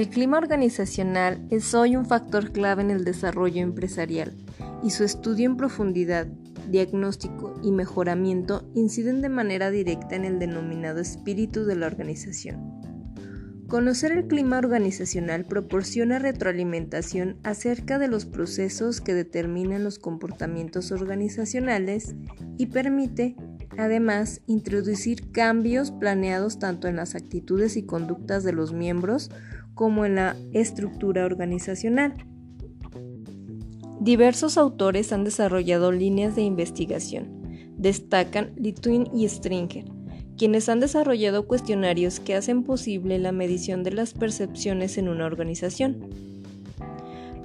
El clima organizacional es hoy un factor clave en el desarrollo empresarial y su estudio en profundidad, diagnóstico y mejoramiento inciden de manera directa en el denominado espíritu de la organización. Conocer el clima organizacional proporciona retroalimentación acerca de los procesos que determinan los comportamientos organizacionales y permite Además, introducir cambios planeados tanto en las actitudes y conductas de los miembros como en la estructura organizacional. Diversos autores han desarrollado líneas de investigación. Destacan Litwin y Stringer, quienes han desarrollado cuestionarios que hacen posible la medición de las percepciones en una organización.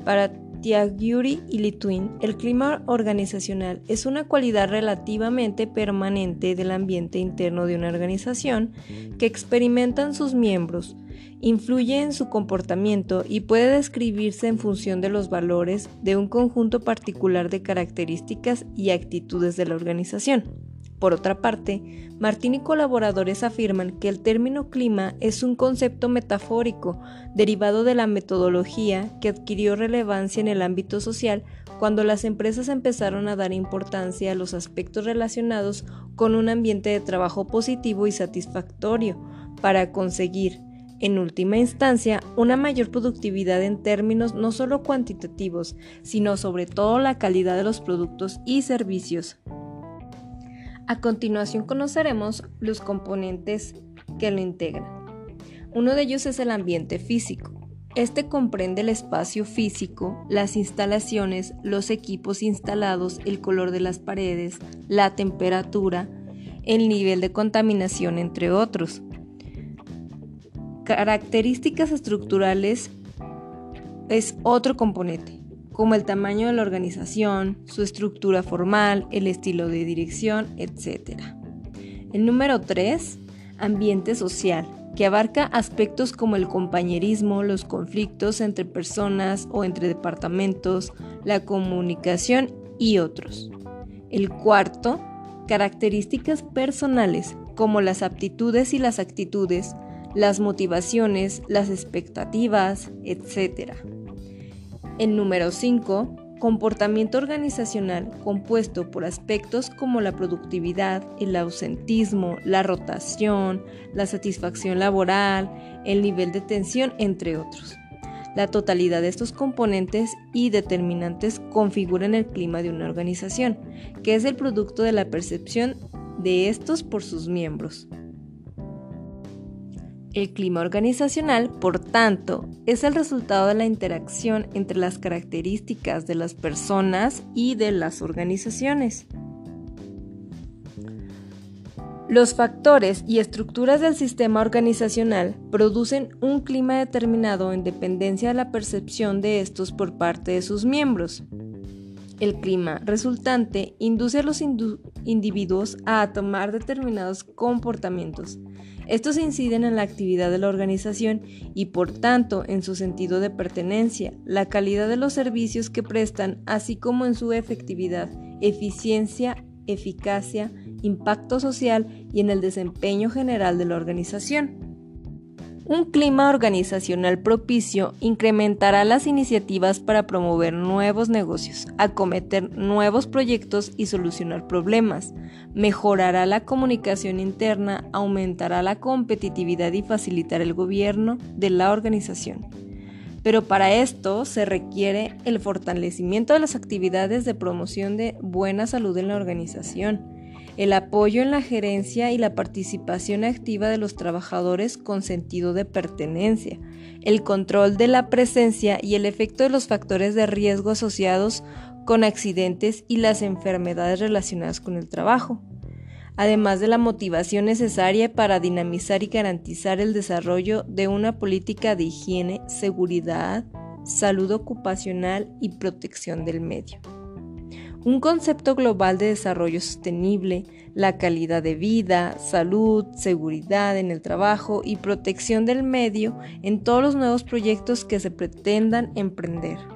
Para Tiagyuri y Litwin, el clima organizacional es una cualidad relativamente permanente del ambiente interno de una organización que experimentan sus miembros, influye en su comportamiento y puede describirse en función de los valores de un conjunto particular de características y actitudes de la organización. Por otra parte, Martín y colaboradores afirman que el término clima es un concepto metafórico derivado de la metodología que adquirió relevancia en el ámbito social cuando las empresas empezaron a dar importancia a los aspectos relacionados con un ambiente de trabajo positivo y satisfactorio para conseguir, en última instancia, una mayor productividad en términos no solo cuantitativos, sino sobre todo la calidad de los productos y servicios. A continuación conoceremos los componentes que lo integran. Uno de ellos es el ambiente físico. Este comprende el espacio físico, las instalaciones, los equipos instalados, el color de las paredes, la temperatura, el nivel de contaminación, entre otros. Características estructurales es otro componente como el tamaño de la organización, su estructura formal, el estilo de dirección, etc. El número 3, ambiente social, que abarca aspectos como el compañerismo, los conflictos entre personas o entre departamentos, la comunicación y otros. El cuarto, características personales, como las aptitudes y las actitudes, las motivaciones, las expectativas, etc. El número 5, comportamiento organizacional compuesto por aspectos como la productividad, el ausentismo, la rotación, la satisfacción laboral, el nivel de tensión, entre otros. La totalidad de estos componentes y determinantes configuran el clima de una organización, que es el producto de la percepción de estos por sus miembros. El clima organizacional, por tanto, es el resultado de la interacción entre las características de las personas y de las organizaciones. Los factores y estructuras del sistema organizacional producen un clima determinado en dependencia de la percepción de estos por parte de sus miembros. El clima resultante induce a los individuos a tomar determinados comportamientos, estos inciden en la actividad de la organización y por tanto en su sentido de pertenencia, la calidad de los servicios que prestan, así como en su efectividad, eficiencia, eficacia, impacto social y en el desempeño general de la organización. Un clima organizacional propicio incrementará las iniciativas para promover nuevos negocios, acometer nuevos proyectos y solucionar problemas, mejorará la comunicación interna, aumentará la competitividad y facilitará el gobierno de la organización. Pero para esto se requiere el fortalecimiento de las actividades de promoción de buena salud en la organización, el apoyo en la gerencia y la participación activa de los trabajadores con sentido de pertenencia, el control de la presencia y el efecto de los factores de riesgo asociados con accidentes y las enfermedades relacionadas con el trabajo, además de la motivación necesaria para dinamizar y garantizar el desarrollo de una política de higiene, seguridad, salud ocupacional y protección del medio un concepto global de desarrollo sostenible, la calidad de vida, salud, seguridad en el trabajo y protección del medio en todos los nuevos proyectos que se pretendan emprender.